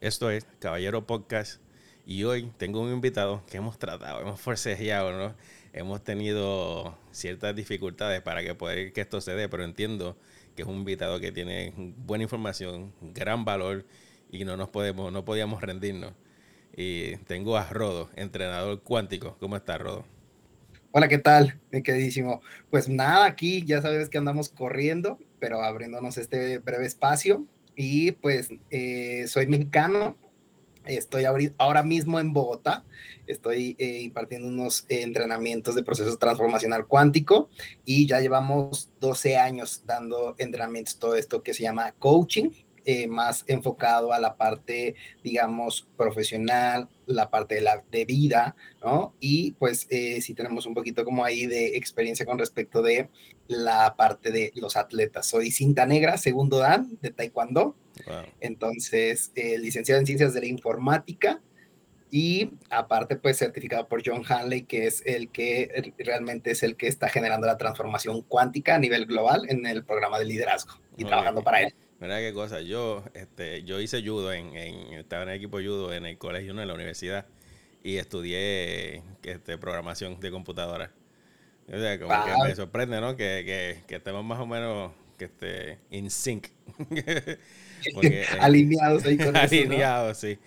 Esto es Caballero Podcast y hoy tengo un invitado que hemos tratado, hemos forcejeado, ¿no? Hemos tenido ciertas dificultades para que poder que esto se pero entiendo que es un invitado que tiene buena información, gran valor y no nos podemos, no podíamos rendirnos. Y tengo a Rodo, entrenador cuántico. ¿Cómo está Rodo? Hola, ¿qué tal? Queridísimo. Pues nada, aquí ya sabes que andamos corriendo, pero abriéndonos este breve espacio y pues eh, soy mexicano, estoy ahora mismo en Bogotá, estoy eh, impartiendo unos entrenamientos de proceso transformacional cuántico y ya llevamos 12 años dando entrenamientos, todo esto que se llama coaching, eh, más enfocado a la parte, digamos, profesional, la parte de la de vida, ¿no? Y pues eh, sí tenemos un poquito como ahí de experiencia con respecto de la parte de los atletas. Soy cinta negra, segundo dan de Taekwondo. Entonces, eh, licenciado en Ciencias de la Informática y aparte pues certificado por John Hanley, que es el que realmente es el que está generando la transformación cuántica a nivel global en el programa de liderazgo y trabajando para él. Mira qué cosa, yo, este, yo hice judo, en, estaba en el equipo judo en el colegio, no en la universidad, y estudié este, programación de computadora. O sea, como que me sorprende, ¿no? Que, que, estemos más o menos que esté in sync. Eh, alineados ahí con Alineados, sí.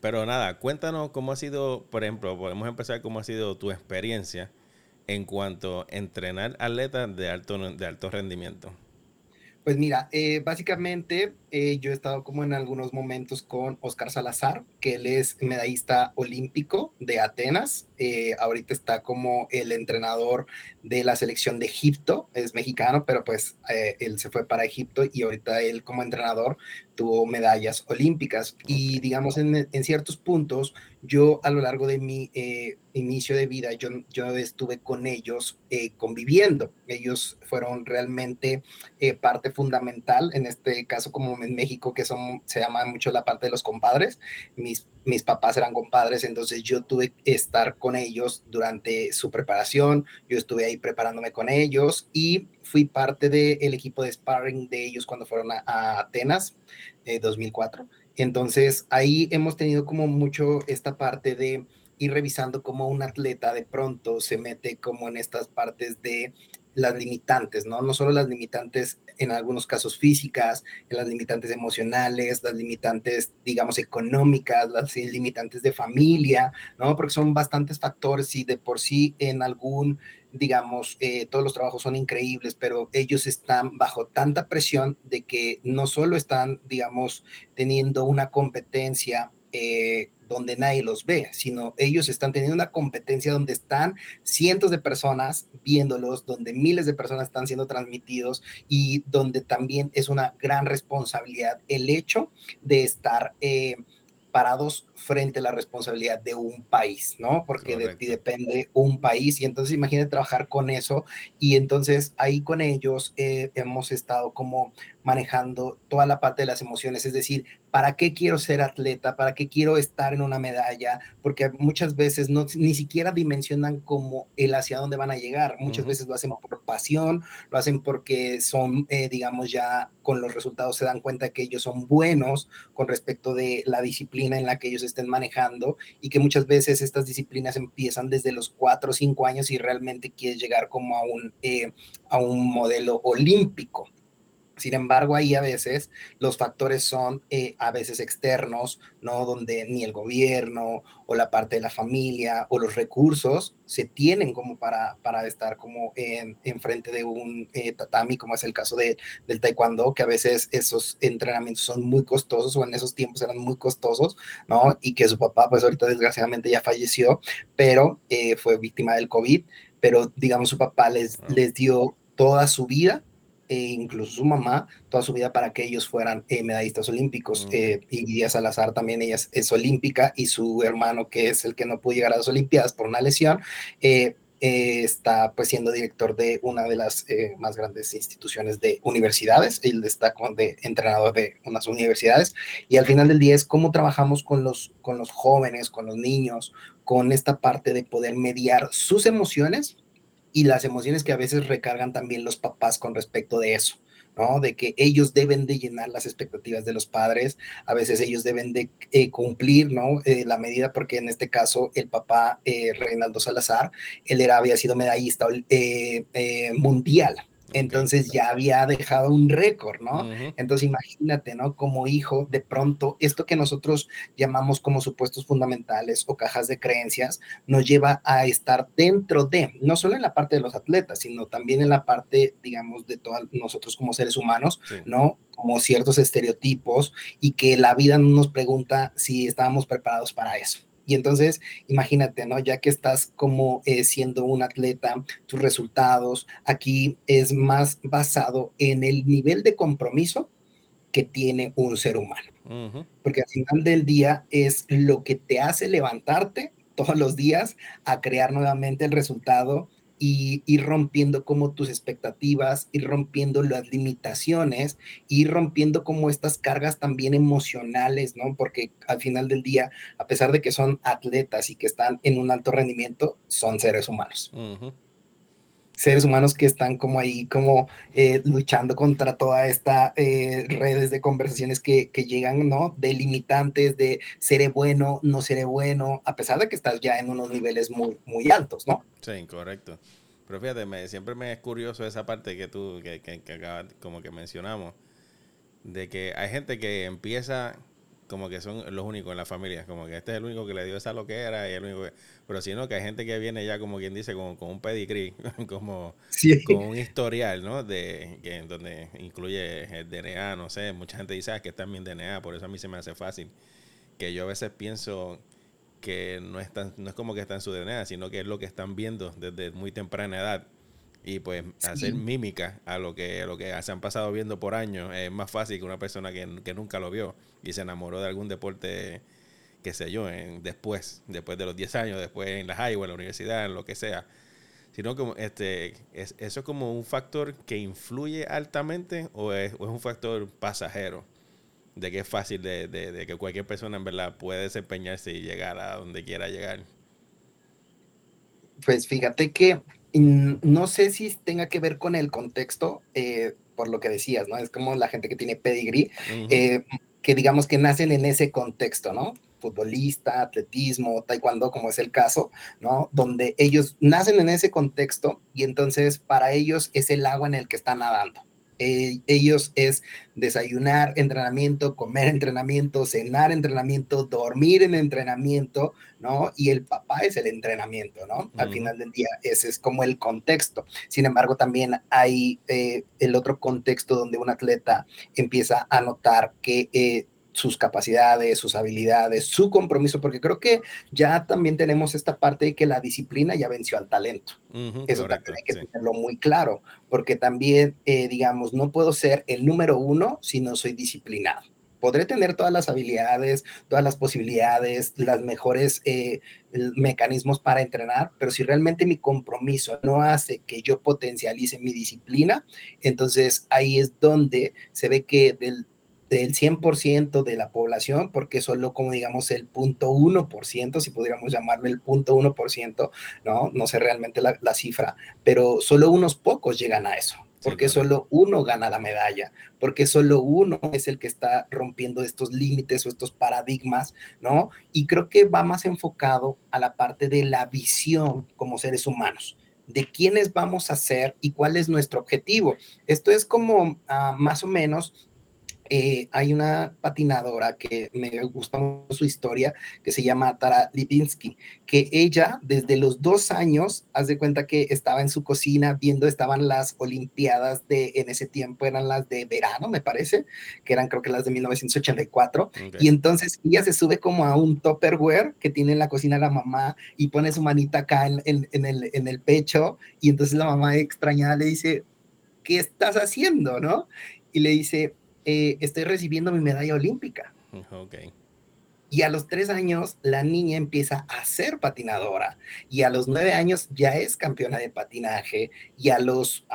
Pero nada, cuéntanos cómo ha sido, por ejemplo, podemos empezar cómo ha sido tu experiencia en cuanto a entrenar atletas de alto, de alto rendimiento. Pues mira, eh, básicamente eh, yo he estado como en algunos momentos con Oscar Salazar, que él es medallista olímpico de Atenas. Eh, ahorita está como el entrenador de la selección de Egipto, es mexicano, pero pues él se fue para Egipto y ahorita él como entrenador tuvo medallas olímpicas. Y digamos, en, en ciertos puntos, yo a lo largo de mi inicio de vida, yo, yo estuve con ellos conviviendo. Ellos fueron realmente parte fundamental, en este caso como en México, que son, se llama mucho la parte de los compadres. Mis, papás eran compadres, entonces yo tuve que estar con ellos durante su preparación. Yo estuve ahí preparándome con ellos y fui parte del equipo de sparring de ellos cuando fueron a, Atenas, eh, 2004. Entonces ahí hemos tenido como mucho esta parte de ir revisando cómo un atleta de pronto se mete como en estas partes de las limitantes, ¿no? No solo las limitantes en algunos casos físicas, las limitantes emocionales, las limitantes, digamos, económicas, las limitantes de familia, ¿no? Porque son bastantes factores y de por sí en algún, digamos, eh, todos los trabajos son increíbles, pero ellos están bajo tanta presión de que no solo están, digamos, teniendo una competencia eh, donde nadie los ve, sino ellos están teniendo una competencia donde están cientos de personas viéndolos, donde miles de personas están siendo transmitidos y donde también es una gran responsabilidad el hecho de estar... Eh, parados frente a la responsabilidad de un país, ¿no? Porque de ti depende un país y entonces imagínate trabajar con eso y entonces ahí con ellos eh, hemos estado como manejando toda la parte de las emociones, es decir, ¿para qué quiero ser atleta? ¿Para qué quiero estar en una medalla? Porque muchas veces no, ni siquiera dimensionan como el hacia dónde van a llegar. Muchas veces lo hacen por pasión, lo hacen porque son, eh, digamos, ya con los resultados se dan cuenta que ellos son buenos con respecto de la disciplina en la que ellos estén manejando y que muchas veces estas disciplinas empiezan desde los cuatro o cinco años y realmente quieres llegar como a un, eh, a un modelo olímpico. Sin embargo, ahí a veces los factores son eh, a veces externos, ¿no? Donde ni el gobierno o la parte de la familia o los recursos se tienen como para, para estar como en, frente de un eh, tatami, como es el caso de, del taekwondo, que a veces esos entrenamientos son muy costosos o en esos tiempos eran muy costosos, ¿no? Y que su papá, pues ahorita desgraciadamente ya falleció, pero eh, fue víctima del COVID, pero digamos su papá les, les dio toda su vida e incluso su mamá toda su vida para que ellos fueran eh, medallistas olímpicos. Eh, y Díaz Salazar también ella es, olímpica y su hermano, que es el que no pudo llegar a las Olimpiadas por una lesión, eh, está pues siendo director de una de las más grandes instituciones de universidades, él está como de entrenador de unas universidades y al final del día es cómo trabajamos con los, con los jóvenes, con los niños, con esta parte de poder mediar sus emociones y las emociones que a veces recargan también los papás con respecto de eso, ¿no? De que ellos deben de llenar las expectativas de los padres, a veces ellos deben de eh, cumplir, ¿no? Eh, la medida, porque en este caso el papá eh, Reinaldo Salazar, él era, había sido medallista mundial, entonces ya había dejado un récord, ¿no? Entonces imagínate, ¿no? Como hijo, de pronto, esto que nosotros llamamos como supuestos fundamentales o cajas de creencias, nos lleva a estar dentro de, no solo en la parte de los atletas, sino también en la parte, digamos, de todos nosotros como seres humanos, ¿no? Como ciertos estereotipos y que la vida nos pregunta si estábamos preparados para eso. Y entonces, imagínate, ¿no? Ya que estás como eh, siendo un atleta, tus resultados aquí es más basado en el nivel de compromiso que tiene un ser humano. Porque al final del día es lo que te hace levantarte todos los días a crear nuevamente el resultado y ir rompiendo como tus expectativas, ir rompiendo las limitaciones, ir rompiendo como estas cargas también emocionales, ¿no? Porque al final del día, a pesar de que son atletas y que están en un alto rendimiento, son seres humanos. Seres humanos que están como ahí, como eh, luchando contra toda esta eh, redes de conversaciones que, que, llegan, ¿no? De limitantes, de seré bueno, no seré bueno, a pesar de que estás ya en unos niveles muy, muy altos, ¿no? Sí, correcto. Pero fíjate, siempre me es curioso esa parte que tú, que, que, acabas, como que mencionamos, de que hay gente que empieza como que son los únicos en la familia, como que este es el único que le dio esa loquera y el único que, pero sino que hay gente que viene ya como quien dice con, con un pedigree, como con un historial, ¿no? De que donde incluye el DNA, no sé, mucha gente dice ah, que está en mi DNA, por eso a mí se me hace fácil, que yo a veces pienso que no es, no es como que está en su DNA, sino que es lo que están viendo desde muy temprana edad. Y pues hacer mímica a lo que, lo que se han pasado viendo por años es más fácil que una persona que, nunca lo vio y se enamoró de algún deporte, qué sé yo, en, después, después de los 10 años, después en la high o en la universidad, en lo que sea. Sino que este, es, eso es como un factor que influye altamente o es, o es un factor pasajero de que es fácil de, que cualquier persona en verdad puede desempeñarse y llegar a donde quiera llegar? Pues fíjate que no sé si tenga que ver con el contexto, eh, por lo que decías, ¿no? Es como la gente que tiene pedigree, eh, que digamos que nacen en ese contexto, ¿no? Futbolista, atletismo, taekwondo, como es el caso, ¿no? Donde ellos nacen en ese contexto y entonces para ellos es el agua en el que están nadando. Eh, ellos es desayunar, entrenamiento, comer entrenamiento, cenar entrenamiento, dormir en entrenamiento, ¿no? Y el papá es el entrenamiento, ¿no? Al final del día, ese es como el contexto. Sin embargo, también hay eh, el otro contexto donde un atleta empieza a notar que eh, sus capacidades, sus habilidades, su compromiso, porque creo que ya también tenemos esta parte de que la disciplina ya venció al talento. Eso también hay que tenerlo muy claro, porque también, eh, digamos, no puedo ser el número uno si no soy disciplinado. Podré tener todas las habilidades, todas las posibilidades, las mejores eh, mecanismos para entrenar, pero si realmente mi compromiso no hace que yo potencialice mi disciplina, entonces ahí es donde se ve que del, del 100% de la población, porque solo como digamos el punto 1%, si pudiéramos llamarlo el punto 1%, ¿no? No sé realmente la, cifra, pero solo unos pocos llegan a eso, porque solo uno gana la medalla, porque solo uno es el que está rompiendo estos límites o estos paradigmas, ¿no? Y creo que va más enfocado a la parte de la visión como seres humanos de quiénes vamos a ser y cuál es nuestro objetivo. Esto es como ah, más o menos eh, hay una patinadora que me gusta mucho su historia, que se llama Tara Lipinski, que ella desde los dos años, haz de cuenta que estaba en su cocina viendo, estaban las Olimpiadas de, en ese tiempo eran las de verano, me parece, que eran creo que las de 1984, y entonces ella se sube como a un topperware que tiene en la cocina la mamá y pone su manita acá en, en, el, en el pecho, y entonces la mamá extrañada le dice, ¿qué estás haciendo? ¿No? Y le dice, eh, estoy recibiendo mi medalla olímpica. Okay. Y a los tres años, la niña empieza a ser patinadora. Y a los nueve años ya es campeona de patinaje. Y a los,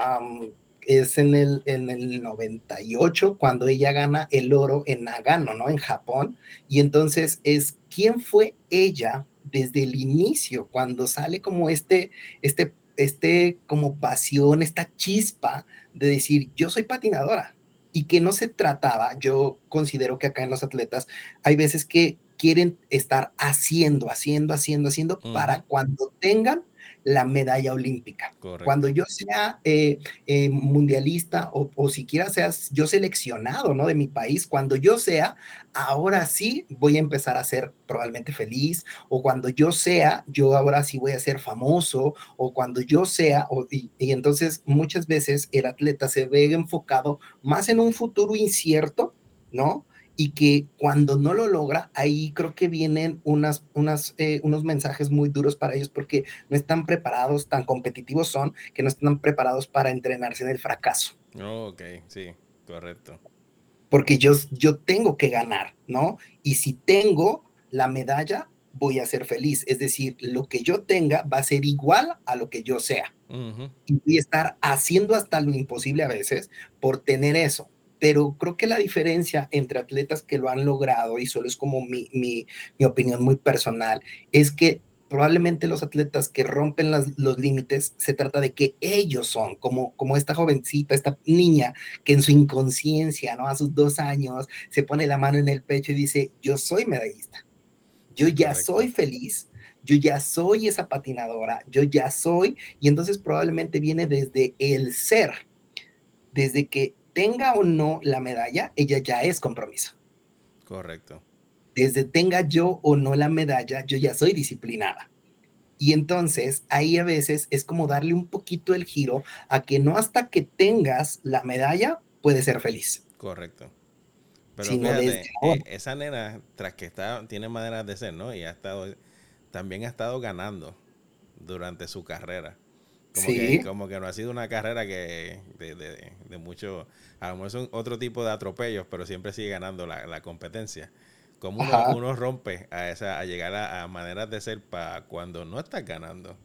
es en el, en el 98 cuando ella gana el oro en Nagano, ¿no? En Japón. Y entonces es, ¿quién fue ella desde el inicio? Cuando sale como este, este este como pasión, esta chispa de decir, yo soy patinadora y que no se trataba, yo considero que acá en los atletas hay veces que quieren estar haciendo, haciendo, haciendo, haciendo para cuando tengan la medalla olímpica. Cuando yo sea eh, eh, mundialista o, o, siquiera seas yo seleccionado, ¿no? De mi país, cuando yo sea, ahora sí voy a empezar a ser probablemente feliz, o cuando yo sea, yo ahora sí voy a ser famoso, o cuando yo sea, y, y entonces muchas veces el atleta se ve enfocado más en un futuro incierto, ¿no? Y que cuando no lo logra, ahí creo que vienen unas, unas, eh, unos mensajes muy duros para ellos porque no están preparados, tan competitivos son, que no están preparados para entrenarse en el fracaso. Oh, ok, sí, correcto. Porque yo, yo tengo que ganar, ¿no? Y si tengo la medalla, voy a ser feliz. Es decir, lo que yo tenga va a ser igual a lo que yo sea. Y voy a estar haciendo hasta lo imposible a veces por tener eso pero creo que la diferencia entre atletas que lo han logrado, y solo es como mi, mi, mi opinión muy personal, es que probablemente los atletas que rompen las, los límites, se trata de que ellos son, como, como esta jovencita, esta niña, que en su inconsciencia, ¿no? A sus dos años, se pone la mano en el pecho y dice, yo soy medallista, yo ya soy feliz, yo ya soy esa patinadora, yo ya soy, y entonces probablemente viene desde el ser, desde que tenga o no la medalla, ella ya es compromiso. Correcto. Desde tenga yo o no la medalla, yo ya soy disciplinada. Y entonces ahí a veces es como darle un poquito el giro a que no hasta que tengas la medalla puedes ser feliz. Correcto. Pero fíjate, eh, esa nena, tras que está, tiene maneras de ser, ¿no? Y ha estado, también ha estado ganando durante su carrera. Como, que, como que no ha sido una carrera que de, de, de mucho, a lo mejor son otro tipo de atropellos, pero siempre sigue ganando la, competencia. Como uno, rompe a esa, a llegar a, maneras de ser para cuando no estás ganando.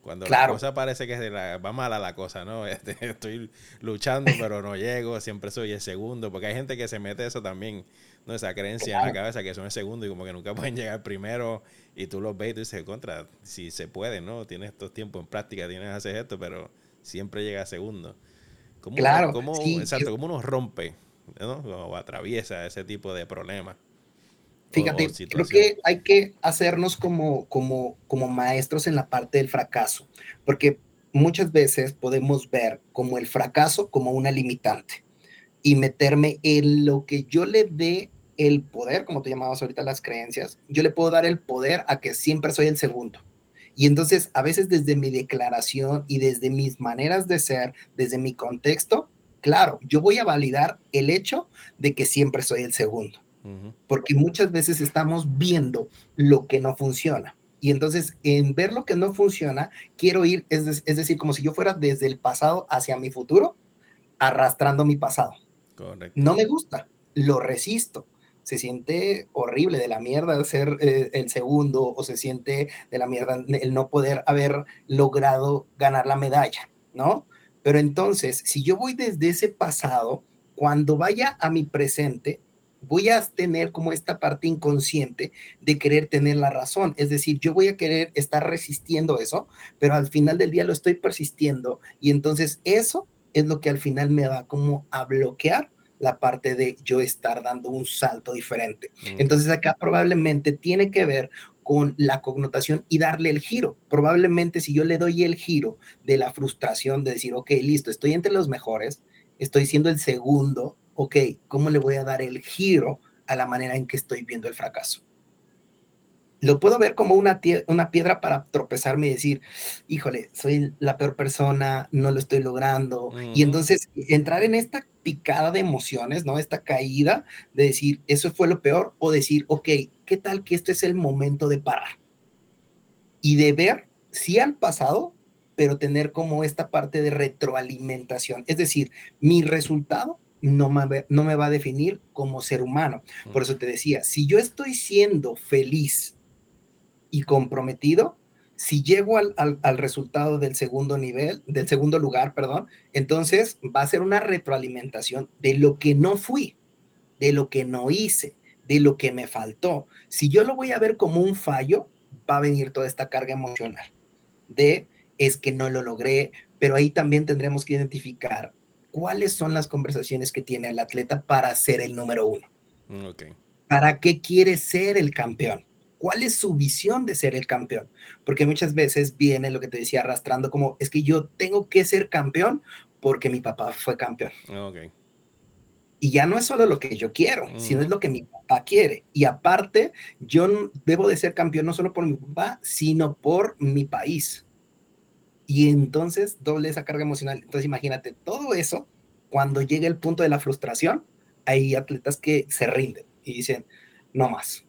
Cuando la cosa parece que va mala la cosa, ¿no? Este, estoy luchando, pero no llego, siempre soy el segundo, porque hay gente que se mete eso también, ¿no? Esa creencia en la cabeza que son el segundo y como que nunca pueden llegar primero y tú los ves y tú dices, contra, si se puede, ¿no? Tienes estos tiempos en práctica, tienes que hacer esto, pero siempre llega segundo. ¿Cómo, claro. Cómo, exacto, ¿cómo uno rompe ¿no? o atraviesa ese tipo de problemas? Fíjate, creo que hay que hacernos como, como, como maestros en la parte del fracaso, porque muchas veces podemos ver como el fracaso como una limitante y meterme en lo que yo le dé el poder, como tú llamabas ahorita las creencias, yo le puedo dar el poder a que siempre soy el segundo. Y entonces, a veces desde mi declaración y desde mis maneras de ser, desde mi contexto, claro, yo voy a validar el hecho de que siempre soy el segundo. Porque muchas veces estamos viendo lo que no funciona. Y entonces, en ver lo que no funciona, quiero ir, es, es decir, como si yo fuera desde el pasado hacia mi futuro, arrastrando mi pasado. Correcto. No me gusta, lo resisto se siente horrible de la mierda ser eh, el segundo o se siente de la mierda el no poder haber logrado ganar la medalla, ¿no? Pero entonces, si yo voy desde ese pasado, cuando vaya a mi presente, voy a tener como esta parte inconsciente de querer tener la razón. Es decir, yo voy a querer estar resistiendo eso, pero al final del día lo estoy persistiendo y entonces eso es lo que al final me va como a bloquear la parte de yo estar dando un salto diferente. Entonces acá probablemente tiene que ver con la connotación y darle el giro. Probablemente si yo le doy el giro de la frustración de decir, ok, listo, estoy entre los mejores, estoy siendo el segundo, ok, ¿cómo le voy a dar el giro a la manera en que estoy viendo el fracaso? Lo puedo ver como una, una piedra para tropezarme y decir, híjole, soy la peor persona, no lo estoy logrando. Y entonces entrar en esta picada de emociones, ¿no? Esta caída de decir, eso fue lo peor, o decir, ok, ¿qué tal que este es el momento de parar? Y de ver, sí al pasado, pero tener como esta parte de retroalimentación. Es decir, mi resultado no me, no me va a definir como ser humano. Por eso te decía, si yo estoy siendo feliz y comprometido, si llego al, resultado del segundo nivel, del segundo lugar, perdón, entonces va a ser una retroalimentación de lo que no fui, de lo que no hice, de lo que me faltó. Si yo lo voy a ver como un fallo, va a venir toda esta carga emocional de es que no lo logré, pero ahí también tendremos que identificar cuáles son las conversaciones que tiene el atleta para ser el número uno. Mm, okay. ¿Para qué quiere ser el campeón? ¿Cuál es su visión de ser el campeón? Porque muchas veces viene lo que te decía arrastrando como, es que yo tengo que ser campeón porque mi papá fue campeón. Okay. Y ya no es solo lo que yo quiero, sino es lo que mi papá quiere. Y aparte, yo debo de ser campeón no solo por mi papá, sino por mi país. Y entonces doble esa carga emocional. Entonces imagínate todo eso, cuando llega el punto de la frustración, hay atletas que se rinden y dicen, no más,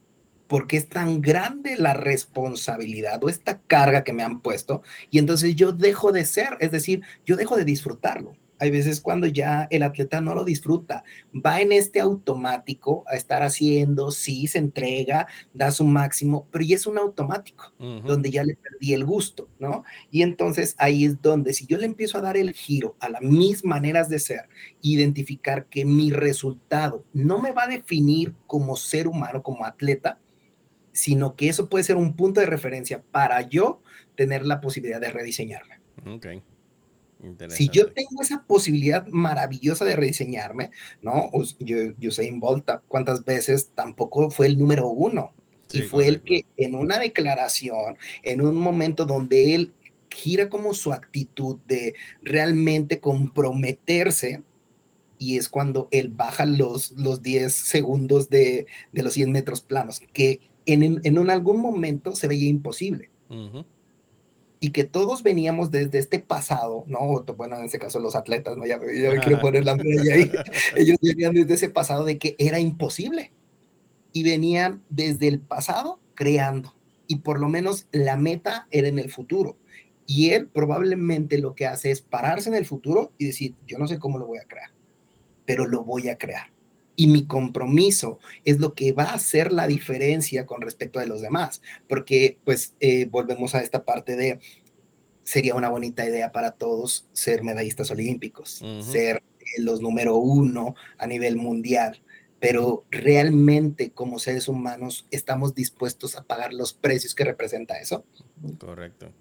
porque es tan grande la responsabilidad o esta carga que me han puesto y entonces yo dejo de ser, es decir, yo dejo de disfrutarlo. Hay veces cuando ya el atleta no lo disfruta, va en este automático a estar haciendo, sí, se entrega, da su máximo, pero ya es un automático, donde ya le perdí el gusto, ¿no? Y entonces ahí es donde si yo le empiezo a dar el giro a las mis maneras de ser, identificar que mi resultado no me va a definir como ser humano, como atleta, sino que eso puede ser un punto de referencia para yo tener la posibilidad de rediseñarme. Okay. Si yo tengo esa posibilidad maravillosa de rediseñarme, ¿no? Yo, yo sé en Volta cuántas veces tampoco fue el número uno. y fue el que en una declaración, en un momento donde él gira como su actitud de realmente comprometerse, y es cuando él baja los, los 10 segundos de, de los 100 metros planos, que en, en, algún momento se veía imposible. Y que todos veníamos desde este pasado, ¿no? Bueno, en este caso los atletas, ¿no? Ya, ya quiero poner la medalla ahí. Ellos venían desde ese pasado de que era imposible. Y venían desde el pasado creando. Y por lo menos la meta era en el futuro. Y él probablemente lo que hace es pararse en el futuro y decir, yo no sé cómo lo voy a crear, pero lo voy a crear y mi compromiso es lo que va a hacer la diferencia con respecto a los demás, porque pues eh, volvemos a esta parte de sería una bonita idea para todos ser medallistas olímpicos, ser los número uno a nivel mundial, pero realmente como seres humanos estamos dispuestos a pagar los precios que representa eso. Correcto.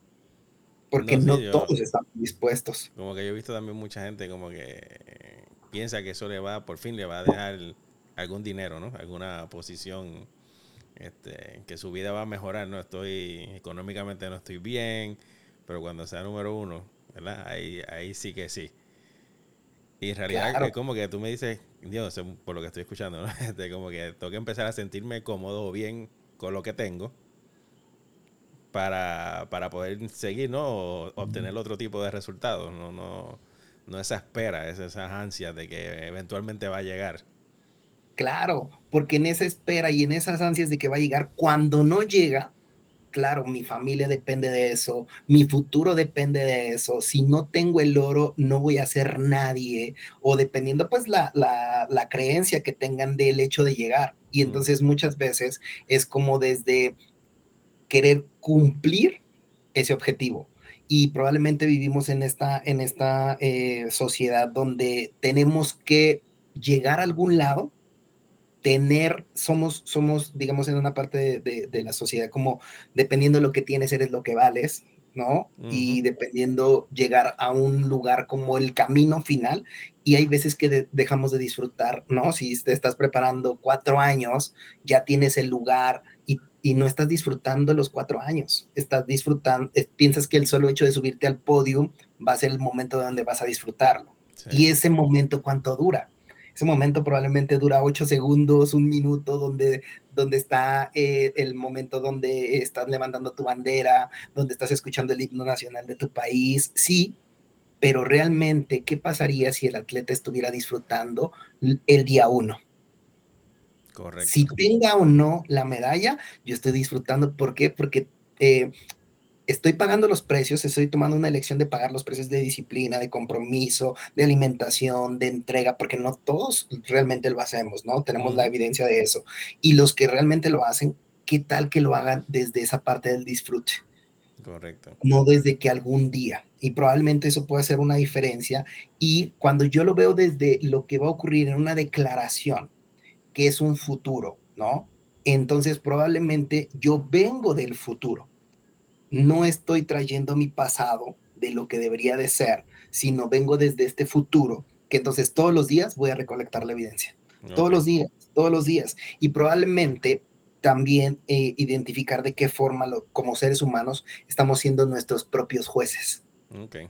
Porque no, todos estamos dispuestos. Como que yo he visto también mucha gente como que piensa que eso le va, por fin le va a dejar algún dinero, ¿no? Alguna posición, este, que su vida va a mejorar, ¿no? Estoy, económicamente no estoy bien, pero cuando sea número uno, ¿verdad? Ahí, ahí sí que sí. Y en realidad es como que tú me dices, Dios, por lo que estoy escuchando, ¿no? Este, como que tengo que empezar a sentirme cómodo o bien con lo que tengo para, para poder seguir, ¿no? O obtener otro tipo de resultados. No, no, no esa espera, es esa ansia de que eventualmente va a llegar. Claro, porque en esa espera y en esas ansias de que va a llegar, cuando no llega, claro, mi familia depende de eso, mi futuro depende de eso, si no tengo el oro, no voy a ser nadie, o dependiendo pues la, la, la creencia que tengan del hecho de llegar. Y entonces muchas veces es como desde querer cumplir ese objetivo y probablemente vivimos en esta, en esta eh, sociedad donde tenemos que llegar a algún lado, tener, somos, somos, digamos, en una parte de, de, la sociedad como dependiendo de lo que tienes, eres lo que vales, ¿no? Y dependiendo llegar a un lugar como el camino final, y hay veces que dejamos de disfrutar, ¿no? Si te estás preparando cuatro años, ya tienes el lugar, y no estás disfrutando los cuatro años, estás disfrutando, piensas que el solo hecho de subirte al podio va a ser el momento donde vas a disfrutarlo. Y ese momento, ¿cuánto dura? Ese momento probablemente dura ocho segundos, un minuto, donde, donde está eh, el momento donde estás levantando tu bandera, donde estás escuchando el himno nacional de tu país, sí, pero realmente, ¿qué pasaría si el atleta estuviera disfrutando el día uno? Correcto. Si tenga o no la medalla, yo estoy disfrutando. ¿Por qué? Porque eh, estoy pagando los precios, estoy tomando una elección de pagar los precios de disciplina, de compromiso, de alimentación, de entrega, porque no todos realmente lo hacemos, ¿no? Tenemos la evidencia de eso. Y los que realmente lo hacen, ¿qué tal que lo hagan desde esa parte del disfrute? Correcto. No desde que algún día. Y probablemente eso puede hacer una diferencia. Y cuando yo lo veo desde lo que va a ocurrir en una declaración, que es un futuro, ¿no? Entonces probablemente yo vengo del futuro, no estoy trayendo mi pasado de lo que debería de ser, sino vengo desde este futuro, que entonces todos los días voy a recolectar la evidencia. Todos los días, todos los días. Y probablemente también eh, identificar de qué forma como seres humanos estamos siendo nuestros propios jueces. Okay.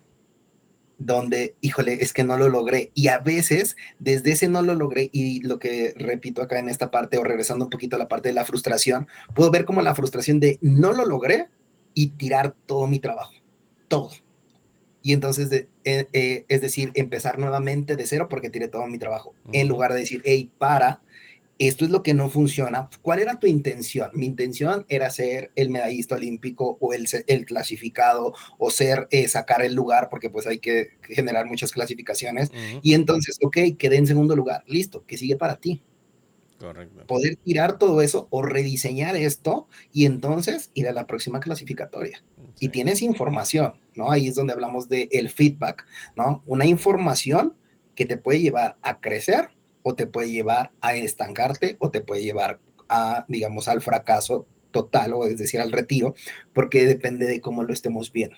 Donde, híjole, es que no lo logré. Y a veces, desde ese no lo logré, y lo que repito acá en esta parte, o regresando un poquito a la parte de la frustración, puedo ver como la frustración de no lo logré y tirar todo mi trabajo, todo. Y entonces, eh, eh, es decir, empezar nuevamente de cero porque tiré todo mi trabajo, en lugar de decir, hey, para, esto es lo que no funciona. ¿Cuál era tu intención? Mi intención era ser el medallista olímpico o el, el clasificado o ser, eh, sacar el lugar, porque pues hay que generar muchas clasificaciones. Y entonces, ok, quedé en segundo lugar, listo, ¿qué sigue para ti? Correcto. Poder tirar todo eso o rediseñar esto y entonces ir a la próxima clasificatoria. Y tienes información, ¿no? Ahí es donde hablamos del el feedback, ¿no? Una información que te puede llevar a crecer o te puede llevar a estancarte o te puede llevar a, digamos, al fracaso total o es decir, al retiro, porque depende de cómo lo estemos viendo.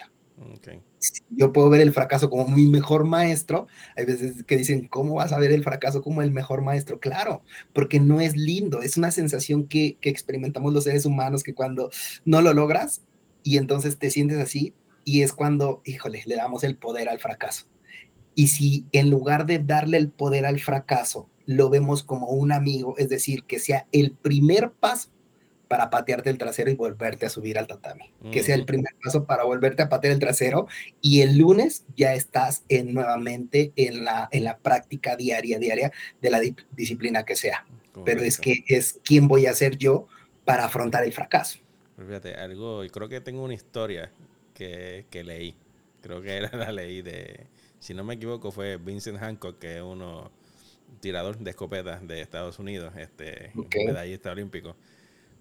Yo puedo ver el fracaso como mi mejor maestro. Hay veces que dicen, ¿cómo vas a ver el fracaso como el mejor maestro? Claro, porque no es lindo. Es una sensación que, que experimentamos los seres humanos que cuando no lo logras y entonces te sientes así y es cuando, híjole, le damos el poder al fracaso. Y si en lugar de darle el poder al fracaso, lo vemos como un amigo, es decir, que sea el primer paso para patearte el trasero y volverte a subir al tatami. Que sea el primer paso para volverte a patear el trasero y el lunes ya estás en, nuevamente en la, en la práctica diaria, diaria de la disciplina que sea. Pero es que es quién voy a ser yo para afrontar el fracaso. Fíjate, algo, y creo que tengo una historia que, que leí. Creo que era la ley de, si no me equivoco, fue Vincent Hancock, que es uno tirador de escopetas de Estados Unidos, este medallista olímpico.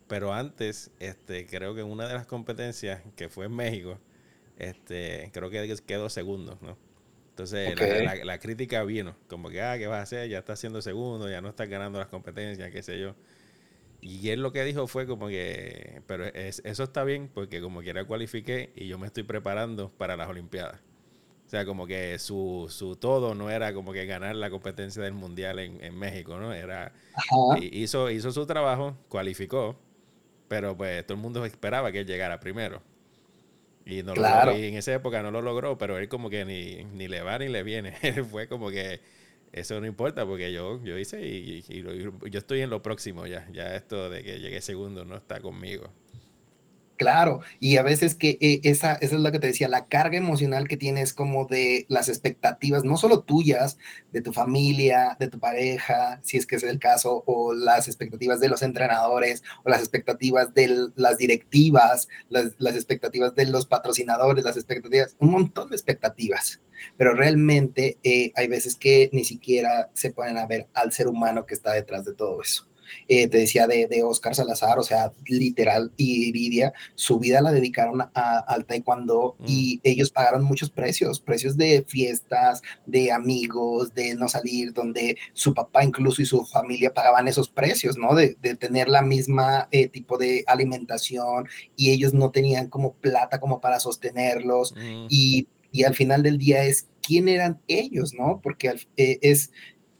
Pero antes, este, creo que en una de las competencias que fue en México, este, creo que quedó segundo, ¿no? Entonces la, crítica vino, como que, ah, ¿qué vas a hacer? Ya estás siendo segundo, ya no estás ganando las competencias, qué sé yo. Y él lo que dijo fue como que, pero eso está bien porque como quiera cualifiqué y yo me estoy preparando para las Olimpiadas. O sea, como que su, su todo no era como que ganar la competencia del mundial en, en México, ¿no? Era, hizo, hizo su trabajo, cualificó, pero pues todo el mundo esperaba que él llegara primero. Y, no en esa época no lo logró, pero él como que ni, ni le va ni le viene. Fue como que eso no importa porque yo, yo hice y, y, yo estoy en lo próximo ya. Ya esto de que llegue segundo no está conmigo. Claro, y a veces que eh, esa, esa es lo que te decía, la carga emocional que tienes como de las expectativas, no solo tuyas, de tu familia, de tu pareja, si es que es el caso, o las expectativas de los entrenadores, o las expectativas de las directivas, las, las expectativas de los patrocinadores, las expectativas, un montón de expectativas, pero realmente eh, hay veces que ni siquiera se ponen a ver al ser humano que está detrás de todo eso. Eh, te decía de, de, Oscar Salazar, o sea, literal, y Iridia, su vida la dedicaron a, al taekwondo mm. y ellos pagaron muchos precios, precios de fiestas, de amigos, de no salir, donde su papá incluso y su familia pagaban esos precios, ¿no? De, de tener la misma eh, tipo de alimentación y ellos no tenían como plata como para sostenerlos mm. y, y, al final del día es quién eran ellos, ¿no? Porque eh, es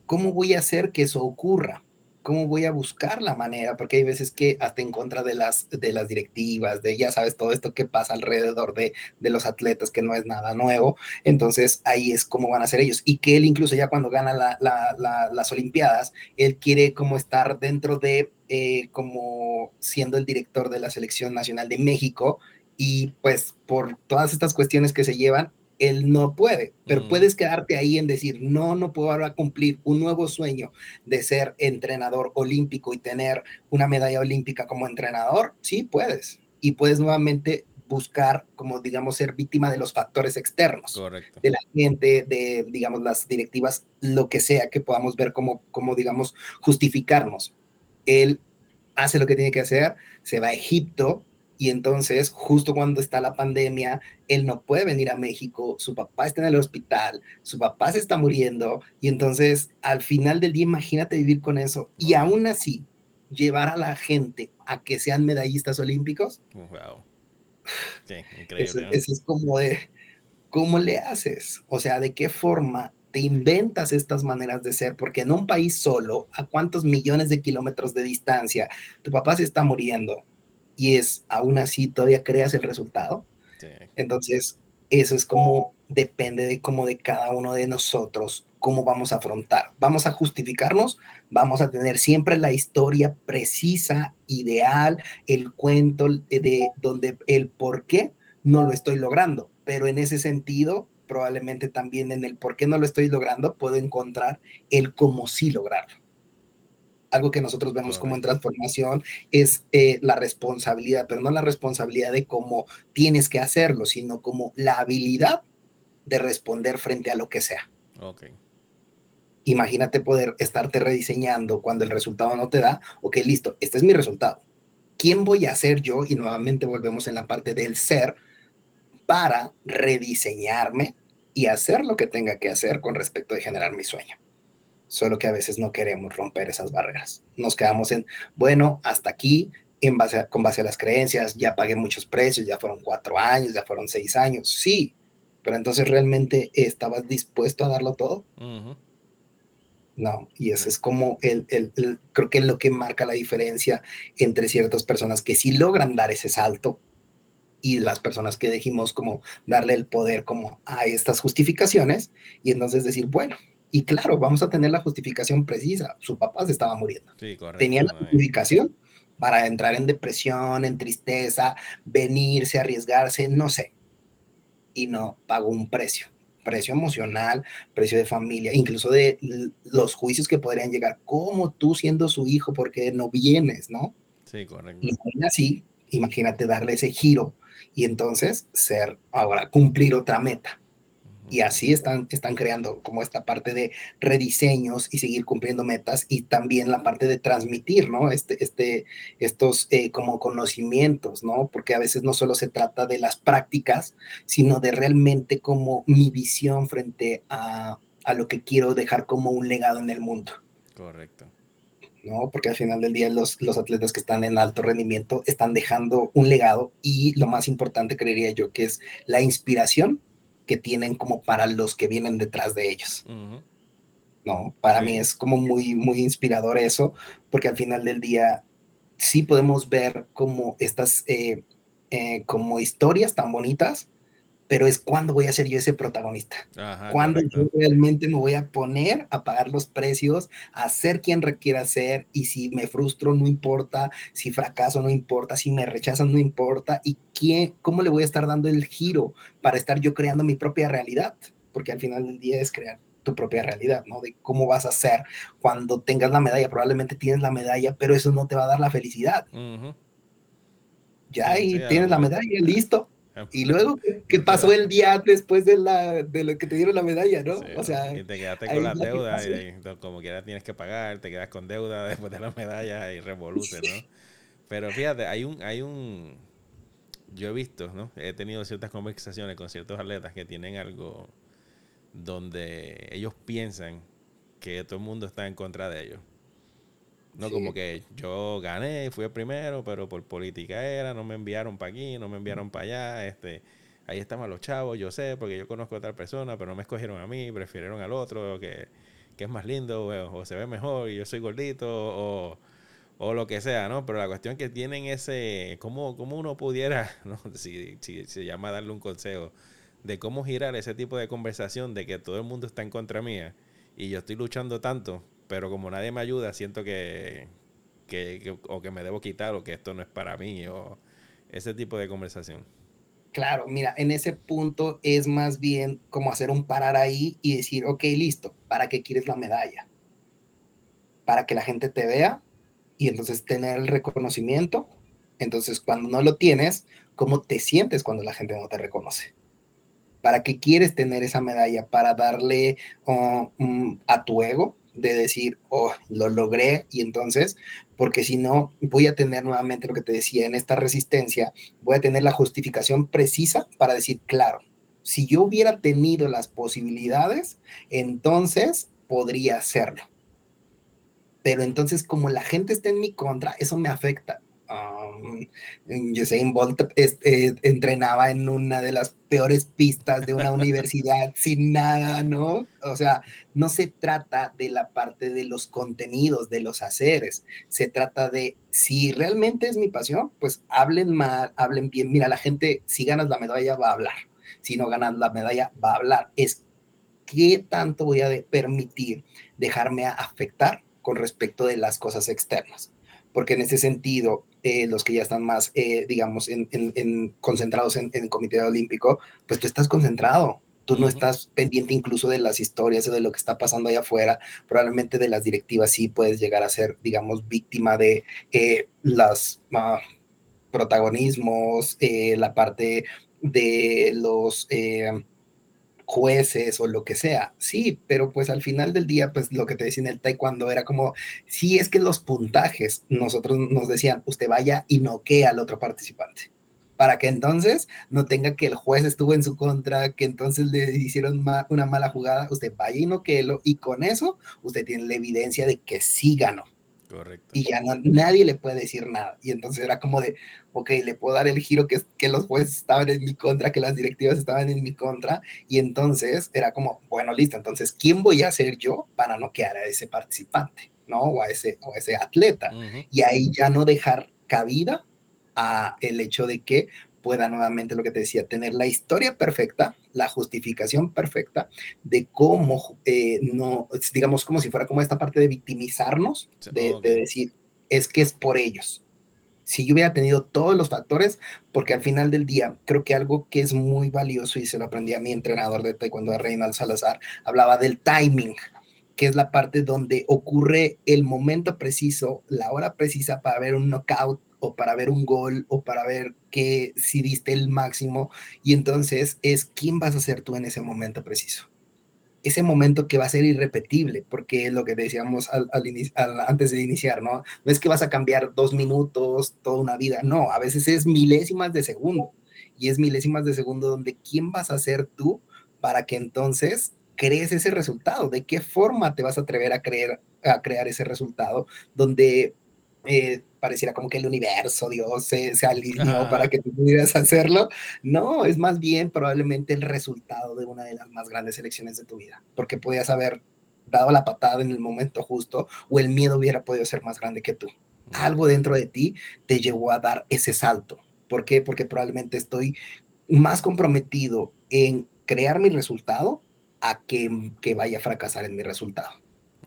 cómo voy a hacer que eso ocurra ¿cómo voy a buscar la manera? Porque hay veces que hasta en contra de las, de las directivas, de ya sabes, todo esto que pasa alrededor de, de los atletas, que no es nada nuevo. Entonces ahí es cómo van a ser ellos. Y que él incluso ya cuando gana las Olimpiadas, él quiere como estar dentro de, eh, como siendo el director de la Selección Nacional de México. Y pues por todas estas cuestiones que se llevan, él no puede, pero puedes quedarte ahí en decir, no, no puedo ahora cumplir un nuevo sueño de ser entrenador olímpico y tener una medalla olímpica como entrenador, sí puedes. Y puedes nuevamente buscar, como digamos, ser víctima de los factores externos, de la gente, de, digamos, las directivas, lo que sea que podamos ver como, como, digamos, justificarnos. Él hace lo que tiene que hacer, se va a Egipto, y entonces, justo cuando está la pandemia, él no puede venir a México, su papá está en el hospital, su papá se está muriendo, y entonces al final del día, imagínate vivir con eso, y aún así, llevar a la gente a que sean medallistas olímpicos. Wow. Sí, increíble. Eso, es como de, ¿cómo le haces? O sea, ¿de qué forma te inventas estas maneras de ser? Porque en un país solo, ¿a cuántos millones de kilómetros de distancia tu papá se está muriendo? Y es, aún así, todavía creas el resultado. Sí. Entonces, eso es como, depende de cómo de cada uno de nosotros cómo vamos a afrontar. Vamos a justificarnos, vamos a tener siempre la historia precisa, ideal, el cuento de, donde el por qué no lo estoy logrando. Pero en ese sentido, probablemente también en el por qué no lo estoy logrando, puedo encontrar el cómo sí lograrlo. Algo que nosotros vemos como en transformación es eh, la responsabilidad, pero no la responsabilidad de cómo tienes que hacerlo, sino como la habilidad de responder frente a lo que sea. Okay. Imagínate poder estarte rediseñando cuando el resultado no te da. Ok, listo, este es mi resultado. ¿Quién voy a ser yo? Y nuevamente volvemos en la parte del ser para rediseñarme y hacer lo que tenga que hacer con respecto de generar mi sueño. Solo que a veces no queremos romper esas barreras. Nos quedamos en, bueno, hasta aquí, en base con base a las creencias, ya pagué muchos precios, ya fueron cuatro años, ya fueron seis años, sí, pero entonces realmente estabas dispuesto a darlo todo. No, y eso es como el, el, creo que es lo que marca la diferencia entre ciertas personas que sí logran dar ese salto y las personas que dijimos como darle el poder como a estas justificaciones y entonces decir, bueno, y claro, vamos a tener la justificación precisa, su papá se estaba muriendo. Sí, correcto, Tenía la justificación para entrar en depresión, en tristeza, venirse, arriesgarse, no sé. Y no pagó un precio precio emocional, precio de familia, incluso de los juicios que podrían llegar, como tú siendo su hijo, porque no vienes, ¿no? Sí, correcto. Y así, imagínate darle ese giro y entonces ser, ahora, cumplir otra meta. Y así están, están creando como esta parte de rediseños y seguir cumpliendo metas y también la parte de transmitir, ¿no? Este, este, estos eh, como conocimientos, ¿no? Porque a veces no solo se trata de las prácticas, sino de realmente como mi visión frente a, a lo que quiero dejar como un legado en el mundo. Correcto. ¿no? Porque al final del día los, los atletas que están en alto rendimiento están dejando un legado y lo más importante creería yo que es la inspiración que tienen como para los que vienen detrás de ellos. No, para mí es como muy, muy inspirador eso, porque al final del día sí podemos ver como estas, eh, eh, como historias tan bonitas, pero es cuando voy a ser yo ese protagonista. cuando yo realmente me voy a poner a pagar los precios, a ser quien requiera ser, y si me frustro no importa, si fracaso no importa, si me rechazan no importa, y quién, cómo le voy a estar dando el giro para estar yo creando mi propia realidad, porque al final del día es crear tu propia realidad, ¿no? De cómo vas a ser cuando tengas la medalla, probablemente tienes la medalla, pero eso no te va a dar la felicidad. Ya ahí tienes la medalla, listo, y luego, ¿qué pasó el día después de, la, de lo que te dieron la medalla, no? o sea, y te quedaste con las deudas y, como quiera tienes que pagar, te quedas con deuda después de la medalla y revoluce, ¿no? Pero fíjate, hay un, hay un, yo he visto, ¿no? He tenido ciertas conversaciones con ciertos atletas que tienen algo donde ellos piensan que todo el mundo está en contra de ellos. No, como que yo gané, fui el primero, pero por política era, no me enviaron para aquí, no me enviaron para allá, este, ahí estaban los chavos, yo sé, porque yo conozco a otra persona, pero no me escogieron a mí, prefirieron al otro, que, es más lindo, o, se ve mejor, y yo soy gordito, o, o, lo que sea, ¿no? Pero la cuestión es que tienen ese, ¿cómo, cómo uno pudiera, ¿no? Si, si se llama darle un consejo, de cómo girar ese tipo de conversación de que todo el mundo está en contra mía, y yo estoy luchando tanto pero como nadie me ayuda, siento que, que, o que me debo quitar o que esto no es para mí o ese tipo de conversación. Claro, mira, en ese punto es más bien como hacer un parar ahí y decir, ok, listo, ¿para qué quieres la medalla? Para que la gente te vea y entonces tener el reconocimiento. Entonces, cuando no lo tienes, ¿cómo te sientes cuando la gente no te reconoce? ¿Para qué quieres tener esa medalla? ¿Para darle oh, mm, a tu ego? De decir, oh, lo logré y entonces, porque si no, voy a tener nuevamente lo que te decía en esta resistencia, voy a tener la justificación precisa para decir, claro, si yo hubiera tenido las posibilidades, entonces podría hacerlo. Pero entonces, como la gente está en mi contra, eso me afecta. Um, Usain Bolt eh, entrenaba en una de las peores pistas de una universidad sin nada, ¿no? O sea, no se trata de la parte de los contenidos, de los haceres, se trata de si realmente es mi pasión, pues hablen mal, hablen bien. Mira, la gente, si ganas la medalla, va a hablar. Si no ganas la medalla, va a hablar. Es qué tanto voy a permitir dejarme afectar con respecto de las cosas externas. Porque en ese sentido, eh, los que ya están más, eh, digamos, en, concentrados en, el Comité Olímpico, pues tú estás concentrado, tú no estás pendiente incluso de las historias o de lo que está pasando allá afuera, probablemente de las directivas sí puedes llegar a ser, digamos, víctima de eh, los ah, protagonismos, la parte de los jueces o lo que sea. Sí, pero pues al final del día, pues lo que te decía en el taekwondo era como, si es que los puntajes, nosotros nos decían, usted vaya y noquee al otro participante. Para que entonces no tenga que el juez estuvo en su contra, que entonces le hicieron una mala jugada, usted vaya y noqueelo y con eso usted tiene la evidencia de que sí ganó. Correcto. Y ya nadie le puede decir nada. Y entonces era como de, ok, le puedo dar el giro que, que los jueces estaban en mi contra, que las directivas estaban en mi contra. Y entonces era como, bueno, listo, entonces, ¿quién voy a ser yo para noquear a ese participante? ¿No? O a ese, o ese atleta. Y ahí ya no dejar cabida a el hecho de que pueda nuevamente lo que te decía, tener la historia perfecta, la justificación perfecta de cómo, eh, no, digamos, como si fuera como esta parte de victimizarnos, de, decir, es que es por ellos. Si yo hubiera tenido todos los factores, porque al final del día, creo que algo que es muy valioso y se lo aprendí a mi entrenador de taekwondo, Reinald Salazar, hablaba del timing, que es la parte donde ocurre el momento preciso, la hora precisa para ver un knockout o para ver un gol o para ver que si diste el máximo y entonces es quién vas a ser tú en ese momento preciso. Ese momento que va a ser irrepetible, porque es lo que decíamos al, antes de iniciar, ¿no? No es que vas a cambiar dos minutos, toda una vida, no, a veces es milésimas de segundo y es milésimas de segundo donde quién vas a ser tú para que entonces crees ese resultado, de qué forma te vas a atrever a, creer, a crear ese resultado, donde eh, pareciera como que el universo, Dios, se, se alineó para que tú pudieras hacerlo. No, es más bien probablemente el resultado de una de las más grandes elecciones de tu vida, porque podías haber dado la patada en el momento justo o el miedo hubiera podido ser más grande que tú. Algo dentro de ti te llevó a dar ese salto. ¿Por qué? Porque probablemente estoy más comprometido en crear mi resultado a que, que vaya a fracasar en mi resultado.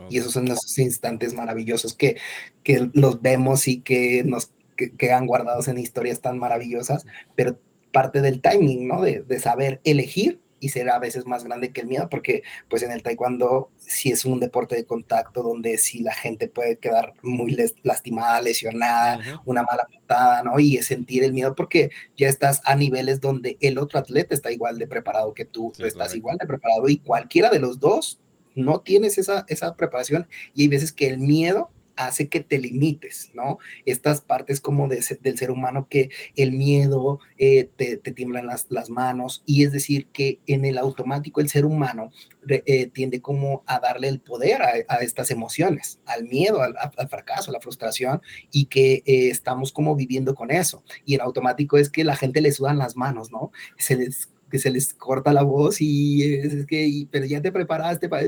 Y esos son esos instantes maravillosos que, que los vemos y que nos quedan guardados en historias tan maravillosas, pero parte del timing, ¿no? De, de, saber elegir y ser a veces más grande que el miedo, porque pues en el taekwondo sí es un deporte de contacto donde sí la gente puede quedar muy lastimada, lesionada, una mala patada, ¿no? Y sentir el miedo porque ya estás a niveles donde el otro atleta está igual de preparado que tú, tú estás igual de preparado y cualquiera de los dos no tienes esa, esa preparación y hay veces que el miedo hace que te limites, ¿no? Estas partes como de, del ser humano que el miedo eh, te, te, tiemblan las, las, manos y es decir que en el automático el ser humano eh, tiende como a darle el poder a, estas emociones, al miedo, al, fracaso, a la frustración y que eh, estamos como viviendo con eso. Y en automático es que la gente le sudan las manos, ¿no? Se les que se les corta la voz y es, que, pero ya te preparaste para...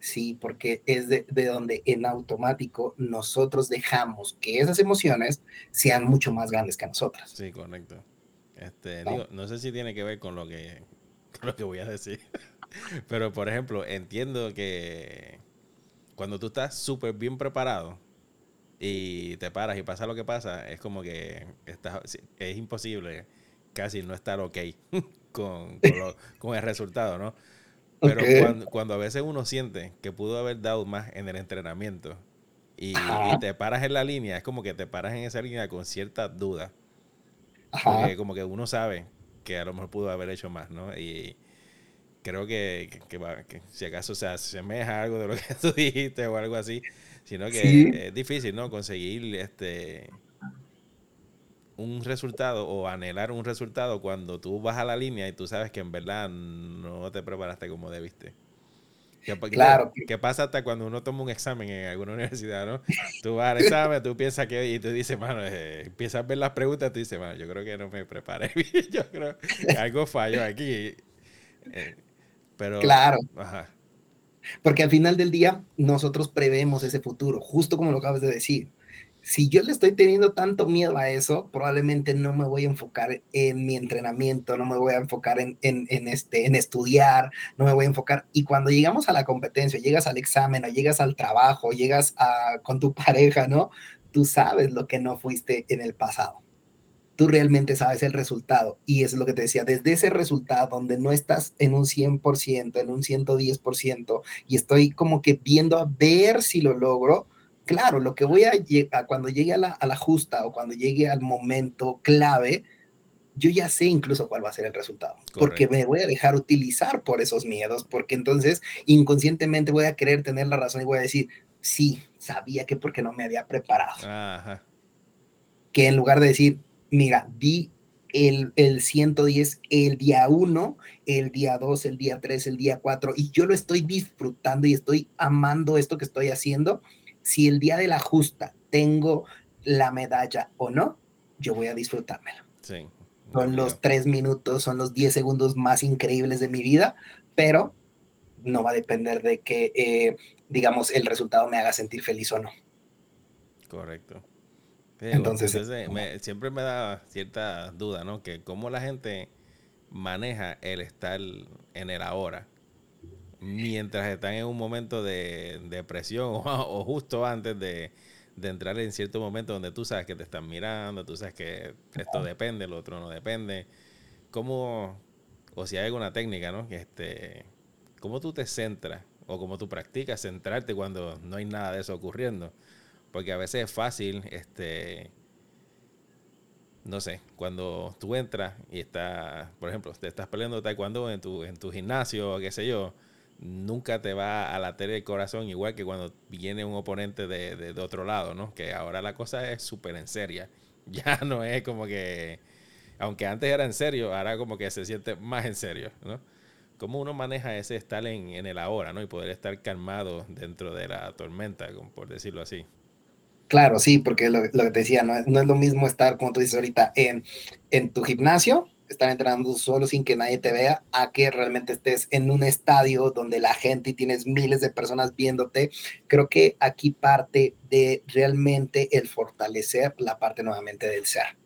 Sí, porque es de, de, donde en automático nosotros dejamos que esas emociones sean mucho más grandes que nosotras. Sí, correcto. Este, ¿No? Digo, no sé si tiene que ver con lo que, con lo que voy a decir, pero por ejemplo, entiendo que cuando tú estás súper bien preparado y te paras y pasa lo que pasa, es como que estás, es imposible casi no estar ok con, con, el resultado, ¿no? Pero cuando, cuando, a veces uno siente que pudo haber dado más en el entrenamiento y, te paras en la línea, es como que te paras en esa línea con cierta duda. Porque como que uno sabe que a lo mejor pudo haber hecho más, ¿no? Y creo que, que, si acaso se asemeja algo de lo que tú dijiste o algo así, sino que es difícil, ¿no? Conseguir este un resultado o anhelar un resultado cuando tú vas a la línea y tú sabes que en verdad no te preparaste como debiste. ¿Qué, claro. ¿Qué pasa hasta cuando uno toma un examen en alguna universidad, no? Tú vas al examen, tú piensas que, y tú dices, mano, eh, empiezas a ver las preguntas, tú dices, mano, yo creo que no me preparé bien, yo creo que algo falló aquí. Eh, pero, claro. Porque al final del día, nosotros prevemos ese futuro, justo como lo acabas de decir si yo le estoy teniendo tanto miedo a eso, probablemente no me voy a enfocar en mi entrenamiento, no me voy a enfocar en, en, este, en estudiar, no me voy a enfocar. Y cuando llegamos a la competencia, llegas al examen o llegas al trabajo, llegas a, con tu pareja, ¿no? Tú sabes lo que no fuiste en el pasado. Tú realmente sabes el resultado. Y es lo que te decía, desde ese resultado donde no estás en un 100%, en un 110%, y estoy como que viendo a ver si lo logro, claro, lo que voy a, a cuando llegue a la, a la, justa o cuando llegue al momento clave, yo ya sé incluso cuál va a ser el resultado, porque me voy a dejar utilizar por esos miedos, porque entonces inconscientemente voy a querer tener la razón y voy a decir, sí, sabía que porque no me había preparado. Que en lugar de decir, mira, vi el, el 110 el día 1, el día 2, el día 3, el día 4, y yo lo estoy disfrutando y estoy amando esto que estoy haciendo, si el día de la justa tengo la medalla o no, yo voy a disfrutármelo. Sí. Son los tres minutos, son los diez segundos más increíbles de mi vida, pero no va a depender de que, eh, digamos, el resultado me haga sentir feliz o no. Correcto. Entonces, siempre me da cierta duda, ¿no? Que cómo la gente maneja el estar en el ahora mientras están en un momento de depresión o, justo antes de, entrar en cierto momento donde tú sabes que te están mirando, tú sabes que esto depende, lo otro no depende. ¿Cómo, o si hay alguna técnica, ¿no? Este, ¿Cómo tú te centras o cómo tú practicas centrarte cuando no hay nada de eso ocurriendo? Porque a veces es fácil, este, no sé, cuando tú entras y estás, por ejemplo, te estás peleando taekwondo en tu, en tu gimnasio o qué sé yo, nunca te va a latir el corazón igual que cuando viene un oponente de, de, otro lado, ¿no? Que ahora la cosa es súper en serio. Ya no es como que, aunque antes era en serio, ahora como que se siente más en serio, ¿no? ¿Cómo uno maneja ese estar en, en el ahora, ¿no? Y poder estar calmado dentro de la tormenta, por decirlo así. Claro, sí, porque lo, lo que te decía, no, no, es lo mismo estar, como tú dices ahorita, en, en tu gimnasio estar entrenando solo sin que nadie te vea, a que realmente estés en un estadio donde la gente y tienes miles de personas viéndote. Creo que aquí parte de realmente el fortalecer la parte nuevamente del ser.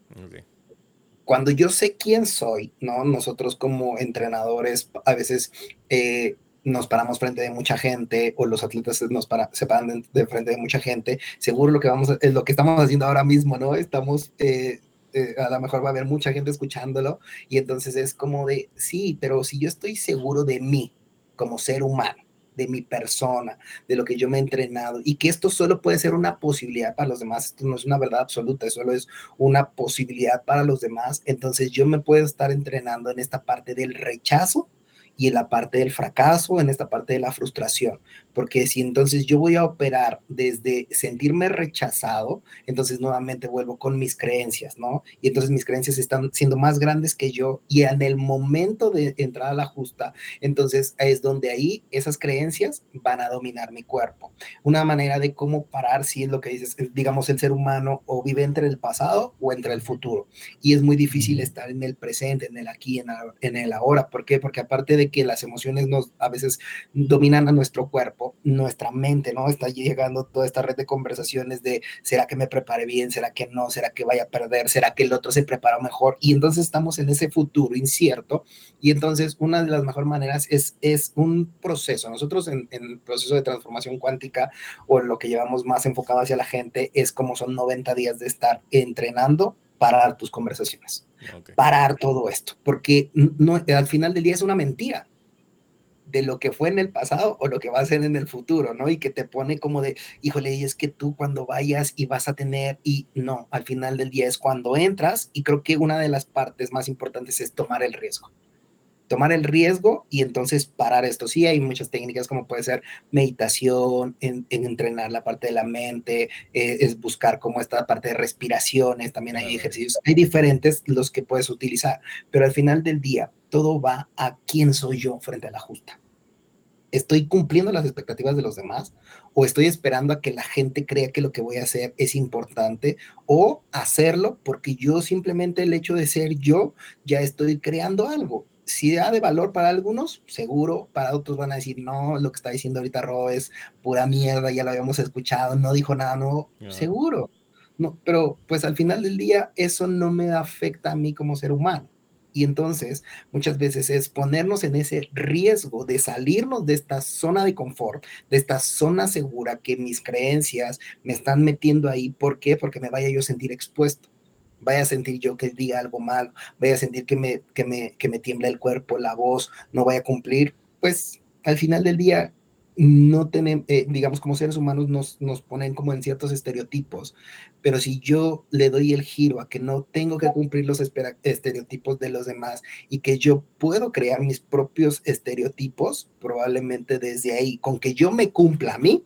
Cuando yo sé quién soy, ¿no? Nosotros como entrenadores a veces eh, nos paramos frente de mucha gente o los atletas nos para, se paran de, frente de mucha gente, seguro lo que vamos es lo que estamos haciendo ahora mismo, ¿no? Estamos eh, eh, a lo mejor va a haber mucha gente escuchándolo y entonces es como de, sí, pero si yo estoy seguro de mí como ser humano, de mi persona, de lo que yo me he entrenado y que esto solo puede ser una posibilidad para los demás, esto no es una verdad absoluta, solo es una posibilidad para los demás, entonces yo me puedo estar entrenando en esta parte del rechazo y en la parte del fracaso, en esta parte de la frustración, porque si entonces yo voy a operar desde sentirme rechazado, entonces nuevamente vuelvo con mis creencias, ¿no? Y entonces mis creencias están siendo más grandes que yo y en el momento de entrar a la justa, entonces es donde ahí esas creencias van a dominar mi cuerpo. Una manera de cómo parar si es lo que dices, digamos, el ser humano o vive entre el pasado o entre el futuro. Y es muy difícil estar en el presente, en el aquí, en, el ahora. ¿Por qué? Porque aparte de que las emociones nos a veces dominan a nuestro cuerpo, nuestra mente, ¿no? Está llegando toda esta red de conversaciones de, ¿será que me prepare bien? ¿Será que no? ¿Será que vaya a perder? ¿Será que el otro se prepara mejor? Y entonces estamos en ese futuro incierto y entonces una de las mejores maneras es, es un proceso. Nosotros en, el proceso de transformación cuántica o en lo que llevamos más enfocado hacia la gente es como son 90 días de estar entrenando parar tus conversaciones, parar todo esto, porque no, al final del día es una mentira de lo que fue en el pasado o lo que va a ser en el futuro, ¿no? Y que te pone como de, híjole, y es que tú cuando vayas y vas a tener, y no, al final del día es cuando entras, y creo que una de las partes más importantes es tomar el riesgo. Tomar el riesgo y entonces parar esto. Sí, hay muchas técnicas como puede ser meditación, en, entrenar la parte de la mente, eh, es buscar como esta parte de respiraciones, también hay ejercicios, hay diferentes los que puedes utilizar, pero al final del día todo va a quién soy yo frente a la justa ¿Estoy cumpliendo las expectativas de los demás? ¿O estoy esperando a que la gente crea que lo que voy a hacer es importante? ¿O hacerlo porque yo simplemente el hecho de ser yo ya estoy creando algo? Si da de valor para algunos, seguro, para otros van a decir, no, lo que está diciendo ahorita Ro es pura mierda, ya lo habíamos escuchado, no dijo nada nuevo, seguro. No, pero pues al final del día eso no me afecta a mí como ser humano. Y entonces muchas veces es ponernos en ese riesgo de salirnos de esta zona de confort, de esta zona segura que mis creencias me están metiendo ahí. ¿Por qué? Porque me vaya yo a sentir expuesto. Vaya a sentir yo que diga algo malo, vaya a sentir que me, que me, que me tiembla el cuerpo, la voz, no vaya a cumplir. Pues al final del día, no tenemos, eh, digamos, como seres humanos nos, nos ponen como en ciertos estereotipos, pero si yo le doy el giro a que no tengo que cumplir los estereotipos de los demás y que yo puedo crear mis propios estereotipos, probablemente desde ahí, con que yo me cumpla a mí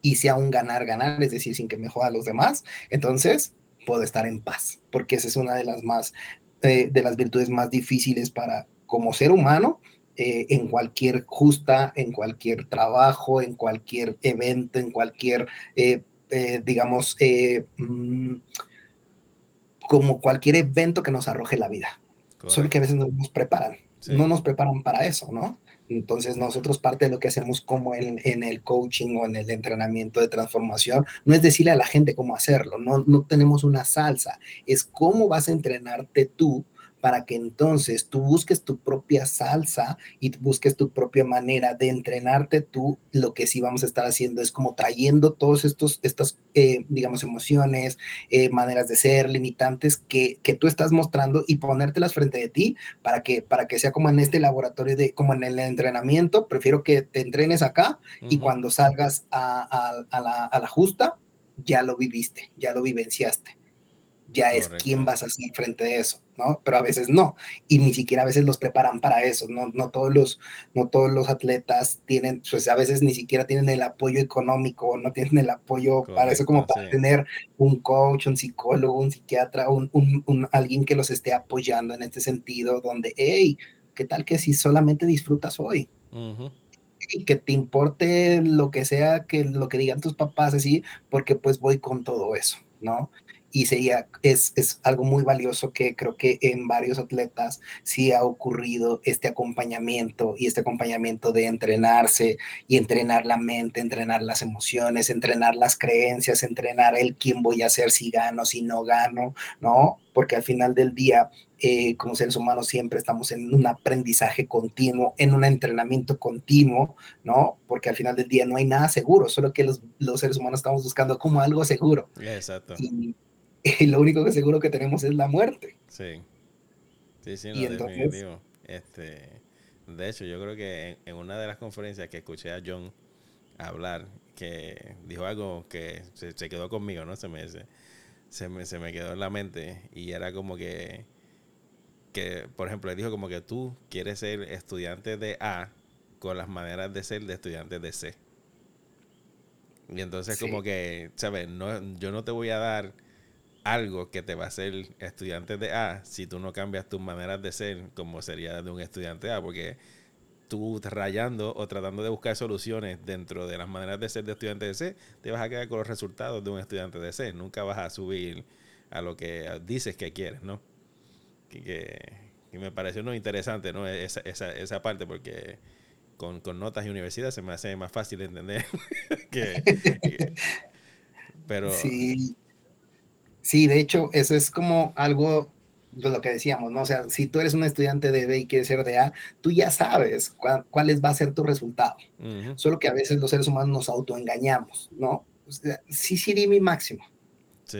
y sea un ganar, ganar, es decir, sin que me joda a los demás, entonces puedo estar en paz, porque esa es una de las más, eh, de las virtudes más difíciles para como ser humano eh, en cualquier justa, en cualquier trabajo, en cualquier evento, en cualquier, eh, digamos, mm, como cualquier evento que nos arroje la vida. Solo que a veces no nos preparan, no nos preparan para eso, ¿no? Entonces nosotros parte de lo que hacemos como en, el coaching o en el entrenamiento de transformación no es decirle a la gente cómo hacerlo, no, no tenemos una salsa, es cómo vas a entrenarte tú para que entonces tú busques tu propia salsa y busques tu propia manera de entrenarte tú. Lo que sí vamos a estar haciendo es como trayendo todos estos, estas, eh, digamos, emociones, eh, maneras de ser, limitantes que, que tú estás mostrando y ponértelas frente de ti para que, para que sea como en este laboratorio de, como en el entrenamiento. Prefiero que te entrenes acá y cuando salgas a, a, la, a la justa, ya lo viviste, ya lo vivenciaste ya es quién vas a ser frente a eso, ¿no? Pero a veces no, y ni siquiera a veces los preparan para eso, no, no, todos, los, no todos los atletas tienen, pues a veces ni siquiera tienen el apoyo económico, no tienen el apoyo para eso, como para tener un coach, un psicólogo, un psiquiatra, un, un, alguien que los esté apoyando en este sentido, donde, hey, ¿qué tal que si solamente disfrutas hoy? y que te importe lo que sea, que lo que digan tus papás, así, porque pues voy con todo eso, ¿no? Y sería, es, es, algo muy valioso que creo que en varios atletas sí ha ocurrido este acompañamiento y este acompañamiento de entrenarse y entrenar la mente, entrenar las emociones, entrenar las creencias, entrenar el quién voy a ser si gano, si no gano, ¿no? Porque al final del día, eh, como seres humanos siempre estamos en un aprendizaje continuo, en un entrenamiento continuo, ¿no? Porque al final del día no hay nada seguro, solo que los, los seres humanos estamos buscando como algo seguro. Exacto. Y, y lo único que seguro que tenemos es la muerte. Sí. Sí, sí, no, definitivo. Este, de hecho, yo creo que en, una de las conferencias que escuché a John hablar, que dijo algo que se, quedó conmigo, ¿no? Se me, se, me, se me quedó en la mente y era como que, que, por ejemplo, él dijo como que tú quieres ser estudiante de A con las maneras de ser de estudiante de C. Y entonces como que, ¿sabes? No, yo no te voy a dar algo que te va a hacer estudiante de A si tú no cambias tus maneras de ser como sería de un estudiante A, porque tú rayando o tratando de buscar soluciones dentro de las maneras de ser de estudiante de C, te vas a quedar con los resultados de un estudiante de C. Nunca vas a subir a lo que dices que quieres, ¿no? Que, me pareció no interesante, ¿no? Esa, esa, esa parte, porque con, con, notas y universidad se me hace más fácil entender que, pero sí Sí, de hecho, eso es como algo de lo que decíamos, ¿no? O sea, si tú eres un estudiante de B y quieres ser de A, tú ya sabes cuál, va a ser tu resultado. Solo que a veces los seres humanos nos autoengañamos, ¿no? sí, sí di mi máximo.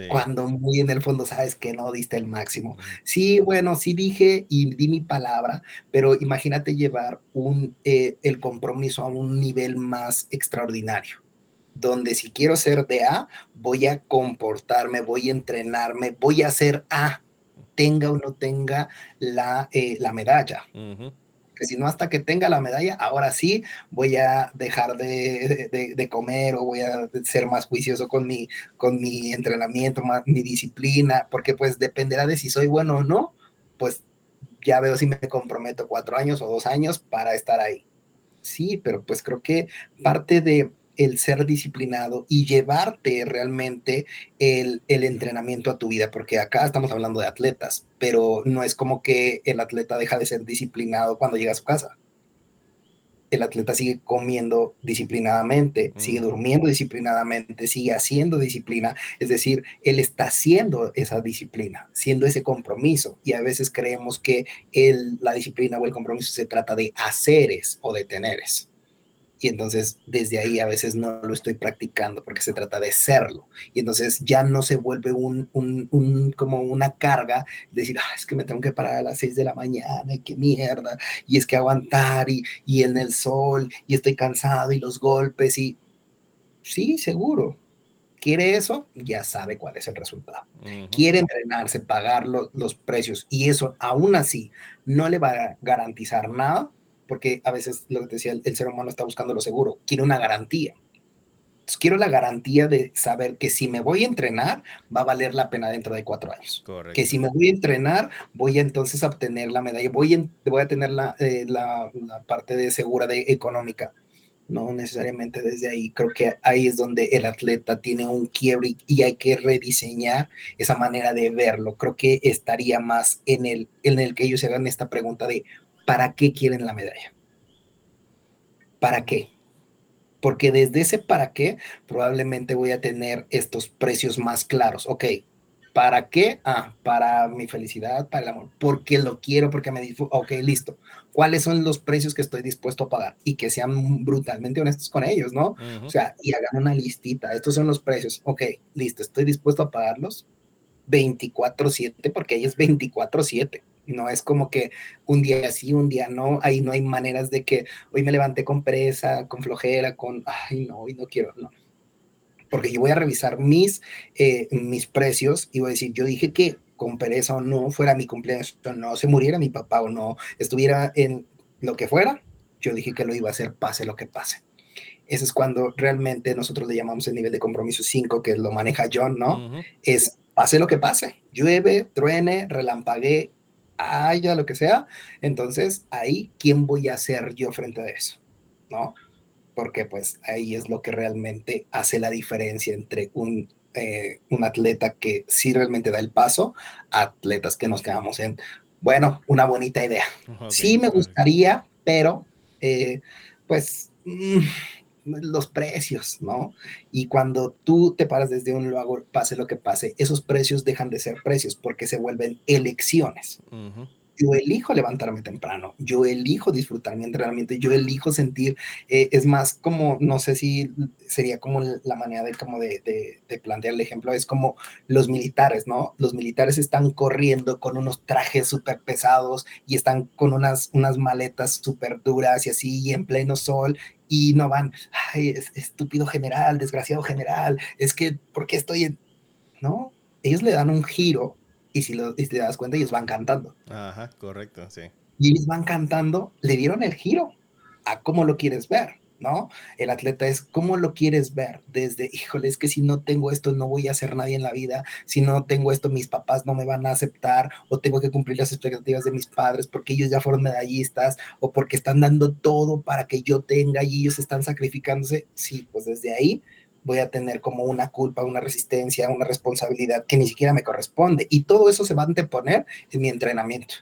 Cuando muy en el fondo sabes que no diste el máximo. Sí, bueno, sí dije y di mi palabra, pero imagínate llevar un, eh, el compromiso a un nivel más extraordinario donde si quiero ser de A, voy a comportarme, voy a entrenarme, voy a ser A, tenga o no tenga la, eh, la medalla. Que si no, hasta que tenga la medalla, ahora sí voy a dejar de, de, comer o voy a ser más juicioso con mi, con mi entrenamiento, mi disciplina, porque pues dependerá de si soy bueno o no, pues ya veo si me comprometo cuatro años o dos años para estar ahí. Sí, pero pues creo que parte de el ser disciplinado y llevarte realmente el, el, entrenamiento a tu vida, porque acá estamos hablando de atletas, pero no es como que el atleta deja de ser disciplinado cuando llega a su casa el atleta sigue comiendo disciplinadamente, sigue durmiendo disciplinadamente, sigue haciendo disciplina, es decir, él está haciendo esa disciplina, siendo ese compromiso. Y a veces creemos que el, la disciplina o el compromiso se trata de haceres o de teneres y entonces desde ahí a veces no lo estoy practicando porque se trata de serlo. Y entonces ya no se vuelve un, un, un como una carga decir ah, es que me tengo que parar a las 6 de la mañana y qué mierda y es que aguantar y, y en el sol y estoy cansado y los golpes y sí seguro. Quiere eso, ya sabe cuál es el resultado. Quiere entrenarse, pagar los precios y eso aún así no le va a garantizar nada, porque a veces lo que te decía, el, ser humano está buscando lo seguro, quiere una garantía. quiero la garantía de saber que si me voy a entrenar, va a valer la pena dentro de cuatro años. Que si me voy a entrenar, voy a entonces obtener la medalla, voy a, voy a tener la, eh, la, la, parte de segura de económica. No necesariamente desde ahí. Creo que ahí es donde el atleta tiene un quiebre y hay que rediseñar esa manera de verlo. Creo que estaría más en el, en el que ellos se hagan esta pregunta de ¿para qué quieren la medalla? ¿Para qué? Porque desde ese para qué probablemente voy a tener estos precios más claros. Ok, ¿para qué? Ah, para mi felicidad, para el amor, porque lo quiero, porque me disfruto. Ok, listo. ¿Cuáles son los precios que estoy dispuesto a pagar? Y que sean brutalmente honestos con ellos, ¿no? O sea, y hagan una listita. Estos son los precios. Ok, listo, estoy dispuesto a pagarlos 24/7 porque ahí es 24/7. No es como que un día sí, un día no. Ahí no hay maneras de que hoy me levanté con presa, con flojera, con, ay, no, hoy no quiero, no. Porque yo voy a revisar mis, eh, mis precios y voy a decir, yo dije que con pereza o no, fuera mi cumpleaños o no, se muriera mi papá o no, estuviera en lo que fuera, yo dije que lo iba a hacer, pase lo que pase. Ese es cuando realmente nosotros le llamamos el nivel de compromiso 5, que lo maneja John, ¿no? Es pase lo que pase, llueve, truene, relampaguee, haya lo que sea, entonces ahí, ¿quién voy a ser yo frente a eso? ¿No? Porque pues ahí es lo que realmente hace la diferencia entre un, eh, un atleta que sí realmente da el paso, atletas que nos quedamos en, bueno, una bonita idea. sí me gustaría, pero eh, pues... Mm, los precios, ¿no? Y cuando tú te paras desde un lugar, pase lo que pase, esos precios dejan de ser precios porque se vuelven elecciones. Yo elijo levantarme temprano, yo elijo disfrutar mi entrenamiento, yo elijo sentir, eh, es más como, no sé si sería como la manera de, como de, de, plantear el ejemplo, es como los militares, ¿no? Los militares están corriendo con unos trajes súper pesados y están con unas, unas maletas súper duras y así, y en pleno sol, y no van, ay, estúpido general, desgraciado general, es que, ¿por qué estoy en...? No, ellos le dan un giro y si, lo, te das cuenta, ellos van cantando. Ajá, correcto, sí. Y ellos van cantando, le dieron el giro a cómo lo quieres ver. ¿No? El atleta es cómo lo quieres ver desde, híjole, es que si no tengo esto no voy a ser nadie en la vida, si no tengo esto mis papás no me van a aceptar o tengo que cumplir las expectativas de mis padres porque ellos ya fueron medallistas o porque están dando todo para que yo tenga y ellos están sacrificándose. Sí, pues desde ahí voy a tener como una culpa, una resistencia, una responsabilidad que ni siquiera me corresponde y todo eso se va a anteponer en mi entrenamiento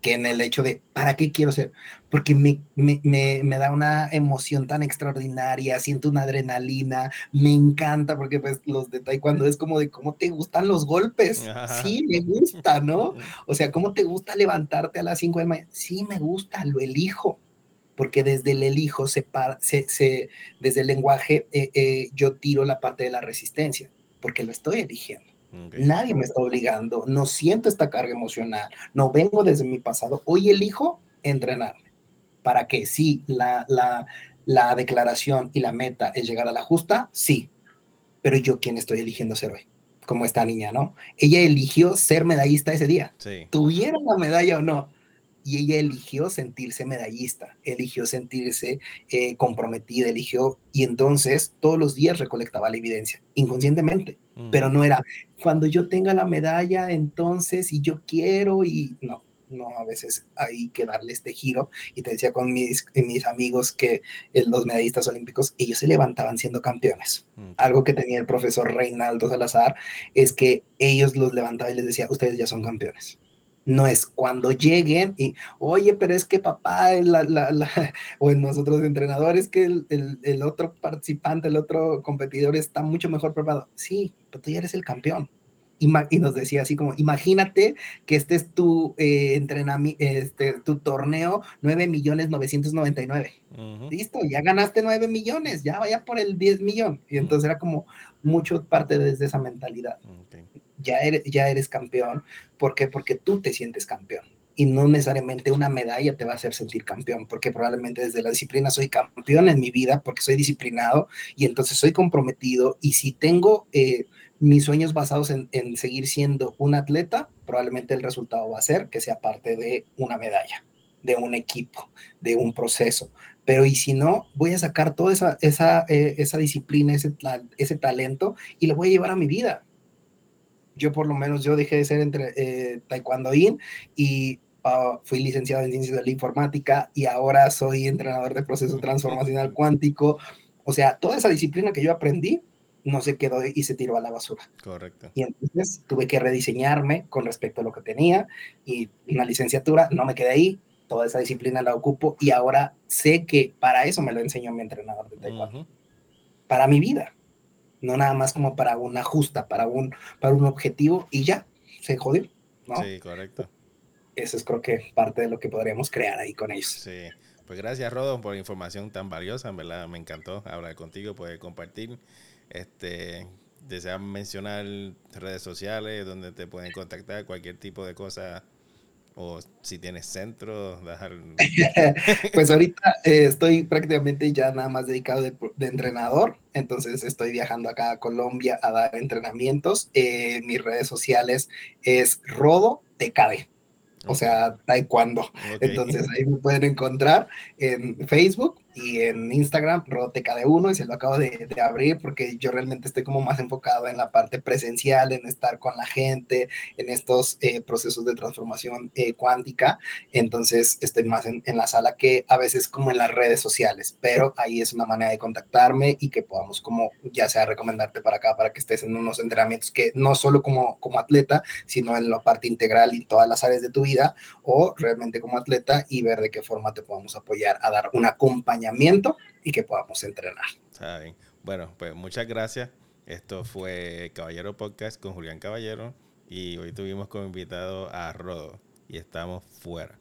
que en el hecho de, ¿para qué quiero ser? Porque me, me, me, da una emoción tan extraordinaria, siento una adrenalina, me encanta, porque pues los de taekwondo es como de cómo te gustan los golpes. Sí, me gusta, ¿no? O sea, ¿cómo te gusta levantarte a las 5 de la mañana? Sí, me gusta, lo elijo. Porque desde el elijo, se, se, se desde el lenguaje, eh, eh, yo tiro la parte de la resistencia, porque lo estoy eligiendo. Nadie me está obligando, no siento esta carga emocional, no vengo desde mi pasado. Hoy elijo entrenarme para que sí, la, la, la declaración y la meta es llegar a la justa, sí, pero yo quién estoy eligiendo ser hoy, como esta niña, ¿no? Ella eligió ser medallista ese día, tuviera la medalla o no, y ella eligió sentirse medallista, eligió sentirse eh, comprometida, eligió, y entonces todos los días recolectaba la evidencia, inconscientemente, pero no era, cuando yo tenga la medalla, entonces, y yo quiero, y no, ¿no? A veces hay que darle este giro. Y te decía con mis, mis amigos que eh, los medallistas olímpicos, ellos se levantaban siendo campeones. Algo que tenía el profesor Reinaldo Salazar es que ellos los levantaban y les decía, ustedes ya son campeones. No es cuando lleguen y, oye, pero es que papá, la, la, la, o en nosotros entrenadores, que el, el, el, otro participante, el otro competidor está mucho mejor preparado. Sí, pero tú ya eres el campeón y nos decía así como, imagínate que este es tu eh, entrenamiento, este, tu torneo 9 millones 999. Listo, ya ganaste 9 millones, ya vaya por el 10 millón. Y entonces era como mucho parte desde esa mentalidad. Ya, eres, ya eres campeón. ¿Por qué? Porque tú te sientes campeón. Y no necesariamente una medalla te va a hacer sentir campeón, porque probablemente desde la disciplina soy campeón en mi vida, porque soy disciplinado y entonces soy comprometido. Y si tengo... Eh, mis sueños basados en, seguir siendo un atleta, probablemente el resultado va a ser que sea parte de una medalla, de un equipo, de un proceso. Pero y si no, voy a sacar toda esa, esa, eh, esa disciplina, ese, ese talento y lo voy a llevar a mi vida. Yo por lo menos, yo dejé de ser entre eh, taekwondoín y ah, fui licenciado en ciencias de la informática y ahora soy entrenador de proceso transformacional cuántico. O sea, toda esa disciplina que yo aprendí, no se quedó y se tiró a la basura. Correcto. Y entonces tuve que rediseñarme con respecto a lo que tenía y una licenciatura, no me quedé ahí, toda esa disciplina la ocupo y ahora sé que para eso me lo enseñó mi entrenador de taekwondo. Para mi vida. No nada más como para una justa, para un, para un objetivo y ya, se jodió. ¿no? Sí, correcto. Eso es creo que parte de lo que podríamos crear ahí con ellos. Sí. Pues gracias, Rodo, por la información tan valiosa. En verdad, me encantó hablar contigo, poder compartir. Este, desean mencionar redes sociales donde te pueden contactar, cualquier tipo de cosa, o si tienes centro, dejar... pues ahorita eh, estoy prácticamente ya nada más dedicado de, entrenador, entonces estoy viajando acá a Colombia a dar entrenamientos. Eh, mis redes sociales es Rodo TKD. O sea, taekwondo. Entonces ahí me pueden encontrar en Facebook y en Instagram, RoteKD1, y se lo acabo de, abrir porque yo realmente estoy como más enfocado en la parte presencial, en estar con la gente, en estos eh, procesos de transformación eh, cuántica. Entonces estoy más en, en, la sala que a veces como en las redes sociales, pero ahí es una manera de contactarme y que podamos como ya sea recomendarte para acá, para que estés en unos entrenamientos que no solo como, como atleta, sino en la parte integral y todas las áreas de tu vida, o realmente como atleta y ver de qué forma te podamos apoyar a dar una acompañamiento y que podamos entrenar. Bueno, pues muchas gracias. Esto fue Caballero Podcast con Julián Caballero y hoy tuvimos como invitado a Rodo y estamos fuera.